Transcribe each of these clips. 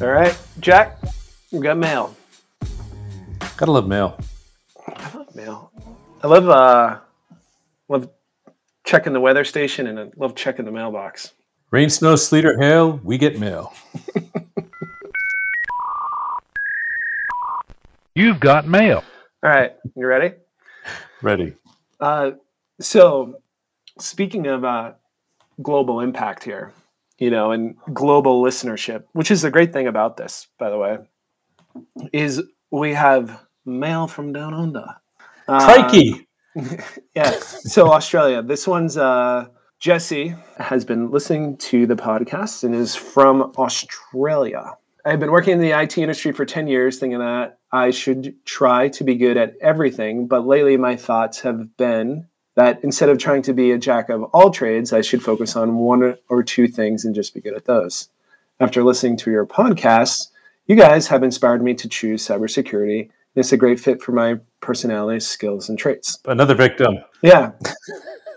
All right, Jack, we got mail. Gotta love mail. I love mail. I love uh, love checking the weather station and I love checking the mailbox. Rain, snow, sleet, or hail, we get mail. You've got mail. All right, you ready? Ready. Uh, so, speaking of uh, global impact here, you know, and global listenership, which is the great thing about this, by the way, is we have mail from down under. Uh, Crikey! yeah. So Australia. This one's uh, Jesse has been listening to the podcast and is from Australia. I've been working in the IT industry for 10 years, thinking that I should try to be good at everything. But lately, my thoughts have been that instead of trying to be a jack of all trades, I should focus on one or two things and just be good at those. After listening to your podcast, you guys have inspired me to choose cybersecurity. It's a great fit for my personality, skills, and traits. Another victim. Yeah.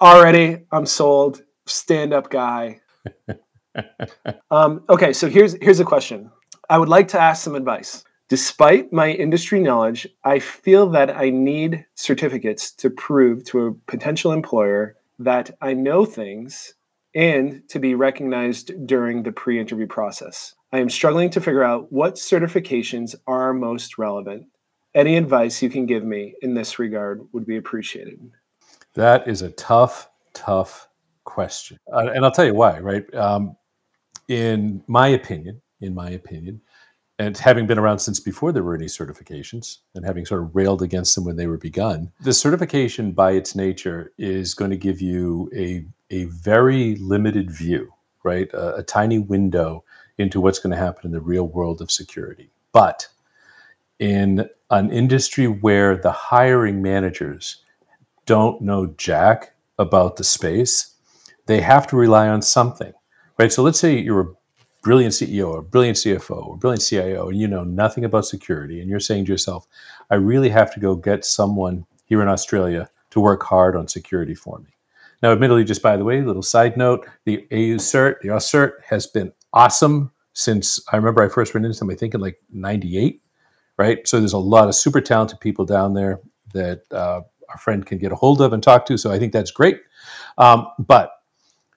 Already, I'm sold. Stand up guy. um, okay, so here's here's a question. I would like to ask some advice. Despite my industry knowledge, I feel that I need certificates to prove to a potential employer that I know things and to be recognized during the pre interview process. I am struggling to figure out what certifications are most relevant. Any advice you can give me in this regard would be appreciated. That is a tough, tough question. Uh, and I'll tell you why, right? Um, in my opinion, in my opinion, and having been around since before there were any certifications and having sort of railed against them when they were begun, the certification by its nature is going to give you a, a very limited view, right? A, a tiny window into what's going to happen in the real world of security. But in an industry where the hiring managers don't know jack about the space, they have to rely on something, right? So let's say you're a brilliant CEO or brilliant CFO or brilliant CIO, and you know nothing about security, and you're saying to yourself, I really have to go get someone here in Australia to work hard on security for me. Now, admittedly, just by the way, little side note, the AU CERT, the AUCERT has been awesome since I remember I first ran into them, I think in like 98, right? So there's a lot of super talented people down there that uh, our friend can get a hold of and talk to. So I think that's great. Um, but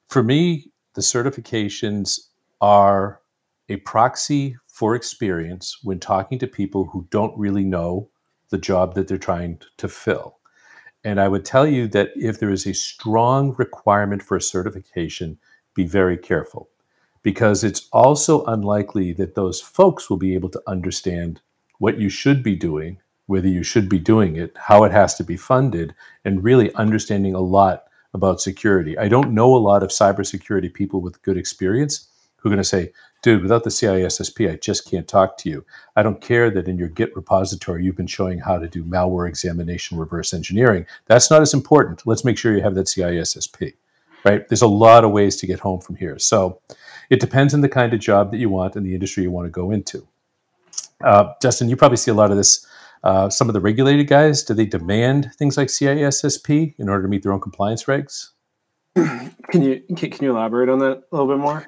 for me, the certifications are a proxy for experience when talking to people who don't really know the job that they're trying to fill. And I would tell you that if there is a strong requirement for a certification, be very careful because it's also unlikely that those folks will be able to understand what you should be doing, whether you should be doing it, how it has to be funded, and really understanding a lot about security. I don't know a lot of cybersecurity people with good experience who are going to say, dude, without the CISSP, I just can't talk to you. I don't care that in your Git repository you've been showing how to do malware examination reverse engineering. That's not as important. Let's make sure you have that CISSP, right? There's a lot of ways to get home from here. So it depends on the kind of job that you want and the industry you want to go into. Uh, Justin, you probably see a lot of this. Uh, some of the regulated guys, do they demand things like CISSP in order to meet their own compliance regs? Can you can you elaborate on that a little bit more?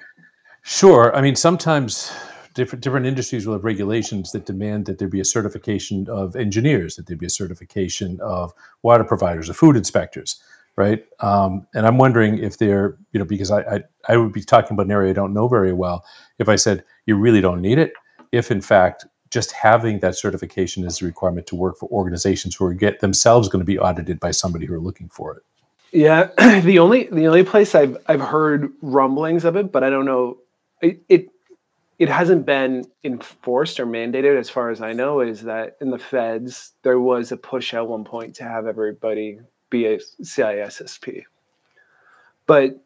Sure. I mean, sometimes different different industries will have regulations that demand that there be a certification of engineers, that there be a certification of water providers, of food inspectors, right? Um, and I'm wondering if they're, you know, because I, I I would be talking about an area I don't know very well. If I said you really don't need it, if in fact just having that certification is a requirement to work for organizations who are get themselves going to be audited by somebody who are looking for it. Yeah, the only the only place I've I've heard rumblings of it, but I don't know it, it it hasn't been enforced or mandated as far as I know is that in the feds there was a push at one point to have everybody be a CISSP. But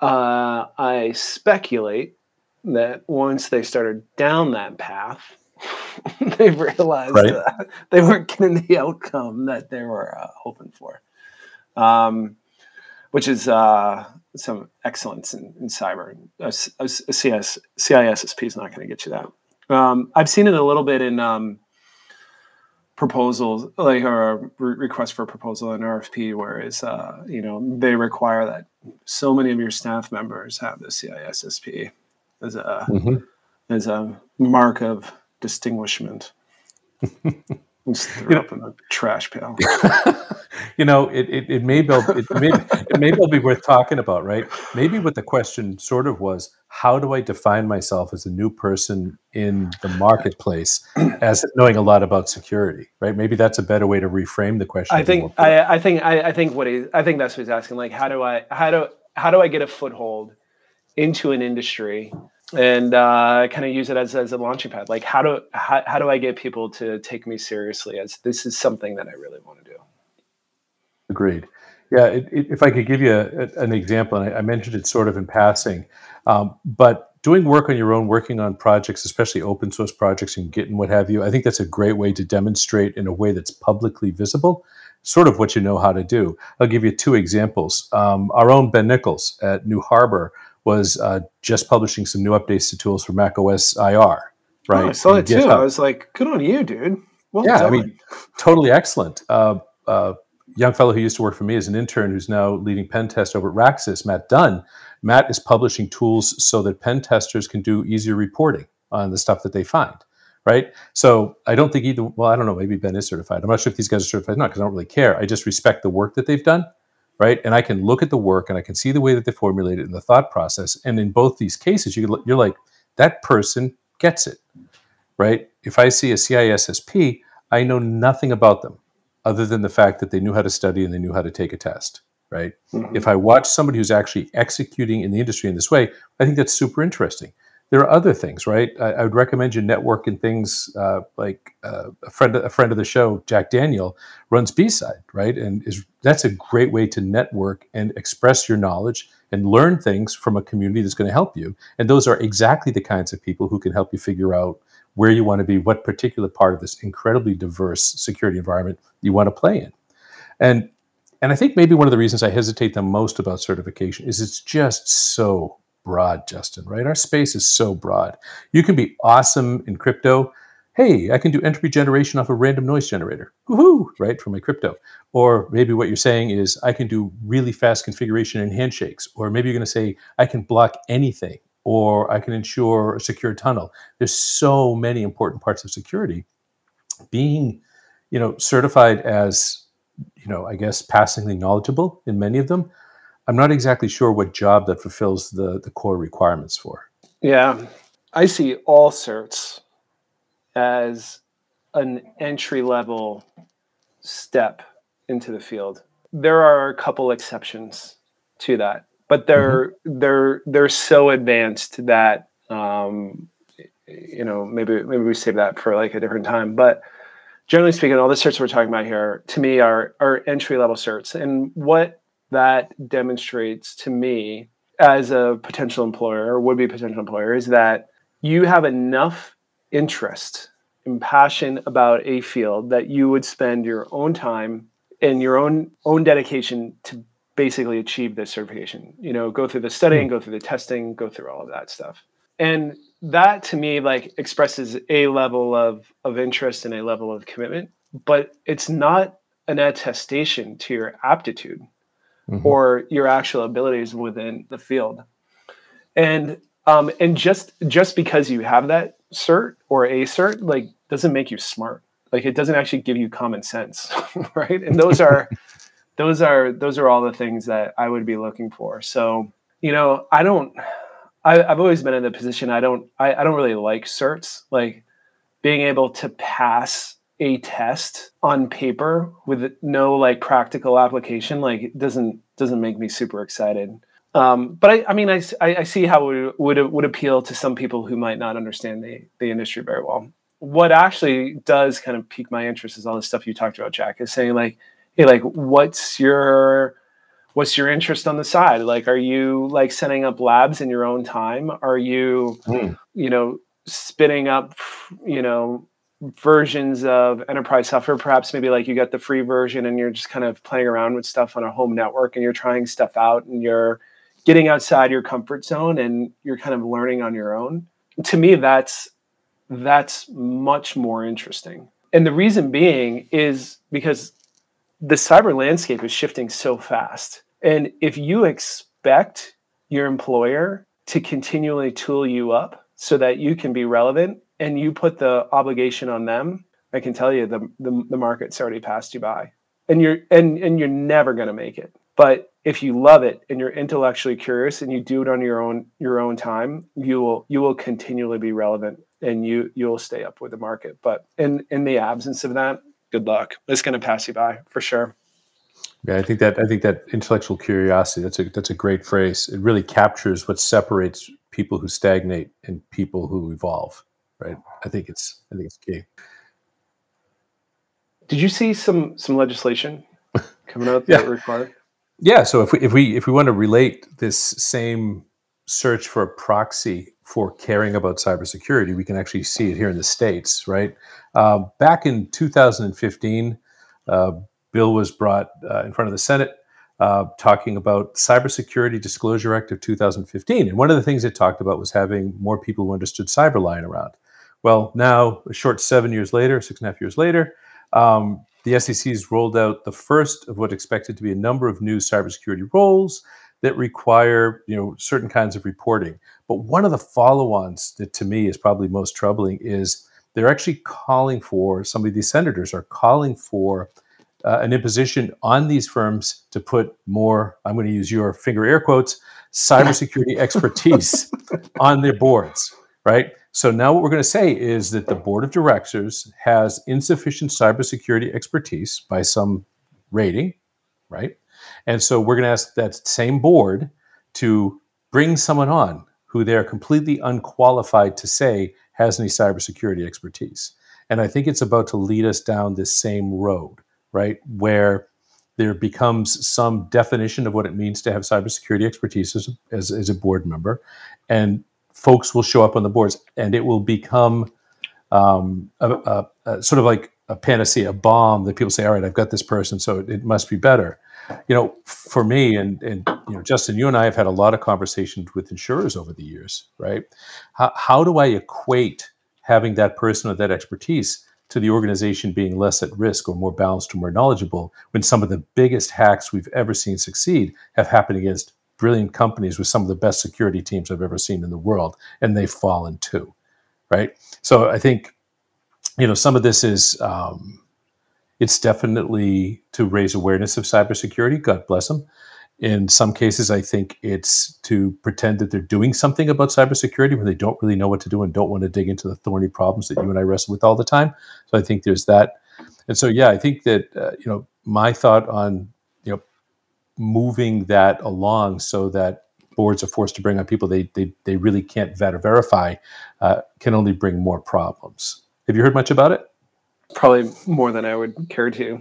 uh, I speculate that once they started down that path, they realized Right. that they weren't getting the outcome that they were uh, hoping for, um, which is uh, some excellence in, in cyber. A CS, CISSP is not going to get you that. Um, I've seen it a little bit in um, proposals, like or a re- request for proposal in RFP, where is uh, you know they require that so many of your staff members have the CISSP as a Mhm. as a mark of distinguishment. Just throw You know- up in a trash pail. you know, it, it, it may be it may, it may well be worth talking about, right? Maybe what the question sort of was, how do I define myself as a new person in the marketplace as knowing a lot about security, right? Maybe that's a better way to reframe the question. I a think little bit. I, I think I, I think what he I think that's what he's asking. Like, how do I how do how do I get a foothold into an industry and uh, kind of use it as, as a launching pad? Like, how do how, how do I get people to take me seriously as this is something that I really want to do? Agreed. Yeah, it, it, if I could give you a, a- an example, and I, I mentioned it sort of in passing, um, but doing work on your own, working on projects, especially open source projects and Git and what have you, I think that's a great way to demonstrate in a way that's publicly visible, sort of what you know how to do. I'll give you two examples. Um, our own Ben Nichols at NuHarbor was uh, just publishing some new updates to tools for macOS IR. Right, Oh, I saw it too. I was like, good on you, dude. Well Yeah, I mean, totally excellent. Uh, uh, young fellow who used to work for me as an intern, who's now leading pen test over at Raxis, Matt Dunn. Matt is publishing tools so that pen testers can do easier reporting on the stuff that they find. Right. So I don't think either. Well, I don't know. Maybe Ben is certified. I'm not sure if these guys are certified or not because I don't really care. I just respect the work that they've done. Right. And I can look at the work and I can see the way that they formulate it and the thought process. And in both these cases, you, you're like, that person gets it right? If I see a CISSP, I know nothing about them other than the fact that they knew how to study and they knew how to take a test, right? Mhm. If I watch somebody who's actually executing in the industry in this way, I think that's super interesting. There are other things, right? I, I would recommend you network in things uh, like uh, a friend, a friend of the show, Jack Daniel, runs B-side, right? And is that's a great way to network and express your knowledge and learn things from a community that's going to help you. And those are exactly the kinds of people who can help you figure out where you want to be, what particular part of this incredibly diverse security environment you want to play in. And and I think maybe one of the reasons I hesitate the most about certification is it's just so broad, Justin, right? Our space is so broad. You can be awesome in crypto. Hey, I can do entropy generation off a random noise generator. Woohoo, right? For my crypto. Or maybe what you're saying is I can do really fast configuration in handshakes. Or maybe you're going to say I can block anything or I can ensure a secure tunnel. There's so many important parts of security. Being, you know, certified as, you know, I guess passingly knowledgeable in many of them, I'm not exactly sure what job that fulfills the the core requirements for. Yeah, I see all certs as an entry level step into the field. There are a couple exceptions to that, but they're they're they're so advanced that um, you know maybe maybe we save that for like a different time. But generally speaking, all the certs we're talking about here, to me, are are entry level certs, and what that demonstrates to me as a potential employer or would be potential employer is that you have enough interest and passion about a field that you would spend your own time and your own own dedication to basically achieve this certification. You know go through the studying hmm. go through the testing go through all of that stuff. And that to me like expresses a level of of interest and a level of commitment but it's not an attestation to your aptitude Mhm. or your actual abilities within the field. And um, and just just because you have that cert or a cert, like doesn't make you smart. Like it doesn't actually give you common sense, right? And those are those are those are all the things that I would be looking for. So you know, I don't. I, I've always been in the position I don't. I, I don't really like certs. Like being able to pass a test on paper with no like practical application like it doesn't doesn't make me super excited. Um, but I, I mean I, I see how it would, would would appeal to some people who might not understand the, the industry very well. What actually does kind of pique my interest is all the stuff you talked about jack is saying like hey like what's your what's your interest on the side? Like are you like setting up labs in your own time? Are you Hmm. you know spinning up you know versions of enterprise software. Perhaps maybe like you got the free version and you're just kind of playing around with stuff on a home network and you're trying stuff out and you're getting outside your comfort zone and you're kind of learning on your own. To me that's that's much more interesting. And the reason being is because the cyber landscape is shifting so fast. And if you expect your employer to continually tool you up so that you can be relevant and you put the obligation on them, I can tell you the the, the market's already passed you by, and you're and and you're never going to make it. But if you love it and you're intellectually curious and you do it on your own your own time, you will you will continually be relevant and you you'll stay up with the market. But in in the absence of that, good luck. It's going to pass you by for sure. Yeah, I think that I think that intellectual curiosity that's a that's a great phrase. It really captures what separates people who stagnate and people who evolve. Right. I think it's I think it's key. Did you see some some legislation coming out that yeah. required? Yeah. So if we if we if we want to relate this same search for a proxy for caring about cybersecurity, we can actually see it here in the states. Right. Uh, back in 2015. Uh, bill was brought uh, in front of the Senate uh, talking about Cybersecurity Disclosure Act of 2015. And one of the things it talked about was having more people who understood cyber lying around. Well, now, a short seven years later, six and a half years later, um, the SEC has rolled out the first of what expected to be a number of new cybersecurity roles that require you know certain kinds of reporting. But one of the follow-ons that to me is probably most troubling is they're actually calling for some of these senators are calling for uh, an imposition on these firms to put more, I'm going to use your finger air quotes, cybersecurity expertise on their boards, right? So now what we're going to say is that the board of directors has insufficient cybersecurity expertise by some rating, right? And so we're going to ask that same board to bring someone on who they're completely unqualified to say has any cybersecurity expertise. And I think it's about to lead us down this same road right? Where there becomes some definition of what it means to have cybersecurity expertise as, as, as, a board member, and folks will show up on the boards, and it will become um, a, a, a sort of like a panacea, a balm that people say, "All right, I've got this person, so it, it must be better." You know, for me, and and you know, Justin, you and I have had a lot of conversations with insurers over the years, right? How, how do I equate having that person with that expertise to the organization being less at risk or more balanced or more knowledgeable when some of the biggest hacks we've ever seen succeed have happened against brilliant companies with some of the best security teams I've ever seen in the world, and they've fallen too, right? So I think, you know, some of this is um, it's definitely to raise awareness of cybersecurity. God bless them. In some cases, I think it's to pretend that they're doing something about cybersecurity when they don't really know what to do and don't want to dig into the thorny problems that you and I wrestle with all the time. So I think there's that. And so, yeah, I think that, uh, you know, my thought on, moving that along so that boards are forced to bring on people they, they, they really can't vet or verify uh, can only bring more problems. Have you heard much about it? Probably more than I would care to,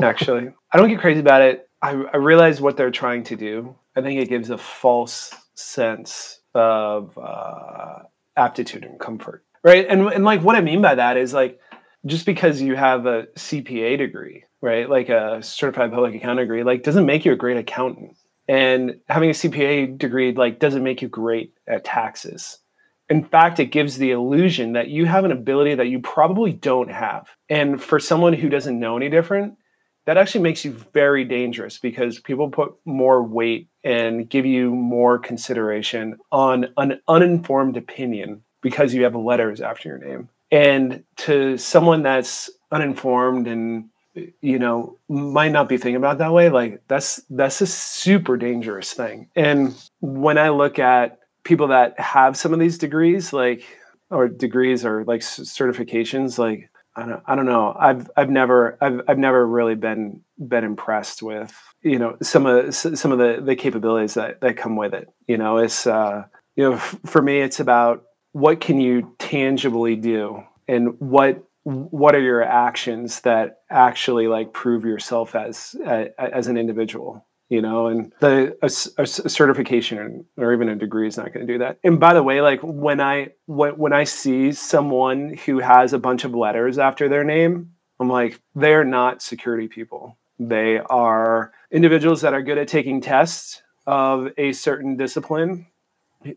actually. I don't get crazy about it I, I realize what they're trying to do. I think it gives a false sense of uh, aptitude and comfort, right? And and like what I mean by that is like just because you have a CPA degree, right, like a certified public accounting degree, like doesn't make you a great accountant. And having a CPA degree like doesn't make you great at taxes. In fact, it gives the illusion that you have an ability that you probably don't have. And for someone who doesn't know any different, that actually makes you very dangerous because people put more weight and give you more consideration on an uninformed opinion because you have letters after your name. And to someone that's uninformed and you know might not be thinking about that way like that's that's a super dangerous thing and when i look at people that have some of these degrees like or degrees or like certifications like I don't, I don't know. I've I've never I've I've never really been been impressed with you know some of some of the the capabilities that that come with it. You know, it's uh, you know for me it's about what can you tangibly do? And what what are your actions that actually like prove yourself as as an individual you know? And the a, a certification or even a degree is not going to do that. And by the way like when i when, when i see someone who has a bunch of letters after their name i'm like they're not security people. They are individuals that are good at taking tests of a certain discipline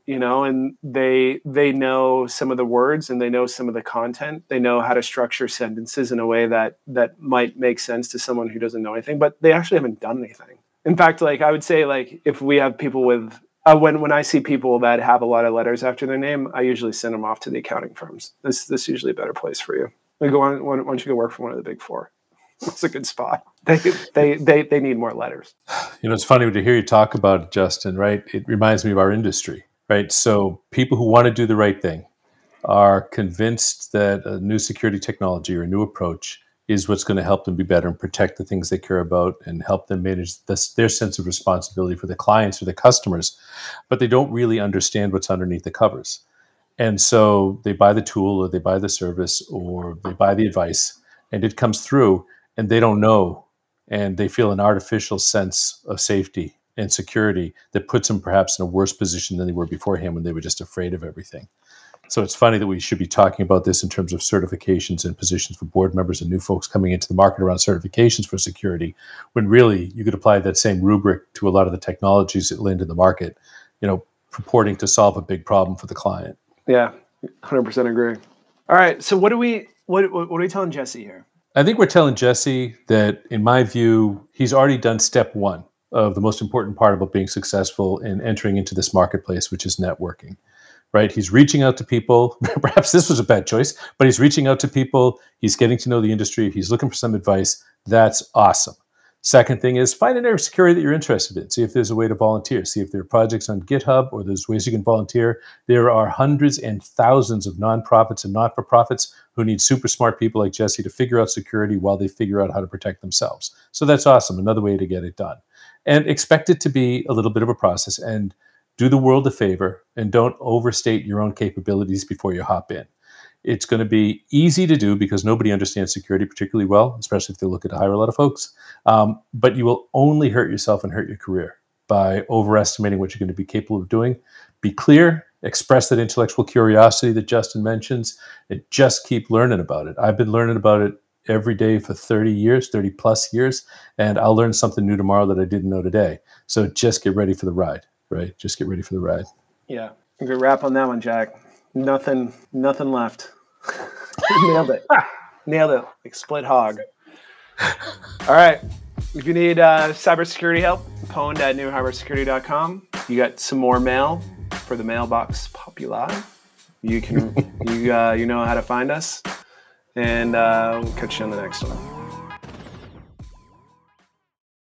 you know and they they know some of the words and they know some of the content they know how to structure sentences in a way that that might make sense to someone who doesn't know anything but they actually haven't done anything in fact like i would say like if we have people with uh, when when I see people that have a lot of letters after their name, I usually send them off to the accounting firms. This this is usually a better place for you. We go on. Why don't you go work for one of the big four? It's a good spot. They they they they need more letters. You know, it's funny to hear you talk about it, Justin. Right? It reminds me of our industry. Right? So people who want to do the right thing are convinced that a new security technology or a new approach is what's going to help them be better and protect the things they care about and help them manage this, their sense of responsibility for the clients or the customers. But they don't really understand what's underneath the covers. And so they buy the tool or they buy the service or they buy the advice and it comes through and they don't know and they feel an artificial sense of safety and security that puts them perhaps in a worse position than they were beforehand when they were just afraid of everything. So it's funny that we should be talking about this in terms of certifications and positions for board members and new folks coming into the market around certifications for security, when really you could apply that same rubric to a lot of the technologies that land in the market, you know, purporting to solve a big problem for the client. Yeah, 100% agree. All right, so what do we what what are we telling Jesse here? I think we're telling Jesse that, in my view, he's already done step one of the most important part about being successful in entering into this marketplace, which is networking right? He's reaching out to people. Perhaps this was a bad choice, but he's reaching out to people. He's getting to know the industry. He's looking for some advice. That's awesome. Second thing is find an area of security that you're interested in. See if there's a way to volunteer. See if there are projects on GitHub or there's ways you can volunteer. There are hundreds and thousands of nonprofits and not for profits who need super smart people like Jesse to figure out security while they figure out how to protect themselves. So that's awesome. Another way to get it done. And expect it to be a little bit of a process. And do the world a favor and don't overstate your own capabilities before you hop in. It's going to be easy to do because nobody understands security particularly well, especially if they look at to hire a lot of folks. Um, but you will only hurt yourself and hurt your career by overestimating what you're going to be capable of doing. Be clear, express that intellectual curiosity that Justin mentions, and just keep learning about it. I've been learning about it every day for 30 years, 30 plus years, and I'll learn something new tomorrow that I didn't know today. So just get ready for the ride right? Just get ready for the ride. Yeah, good wrap on that one, Jack. Nothing, nothing left. Nailed it. Nailed it. Like split hog. All right. If you need uh, cybersecurity help, pwned at nuharborsecurity.com. You got some more mail for the mailbox popular. You can you uh, you know how to find us, and uh, we'll catch you on the next one.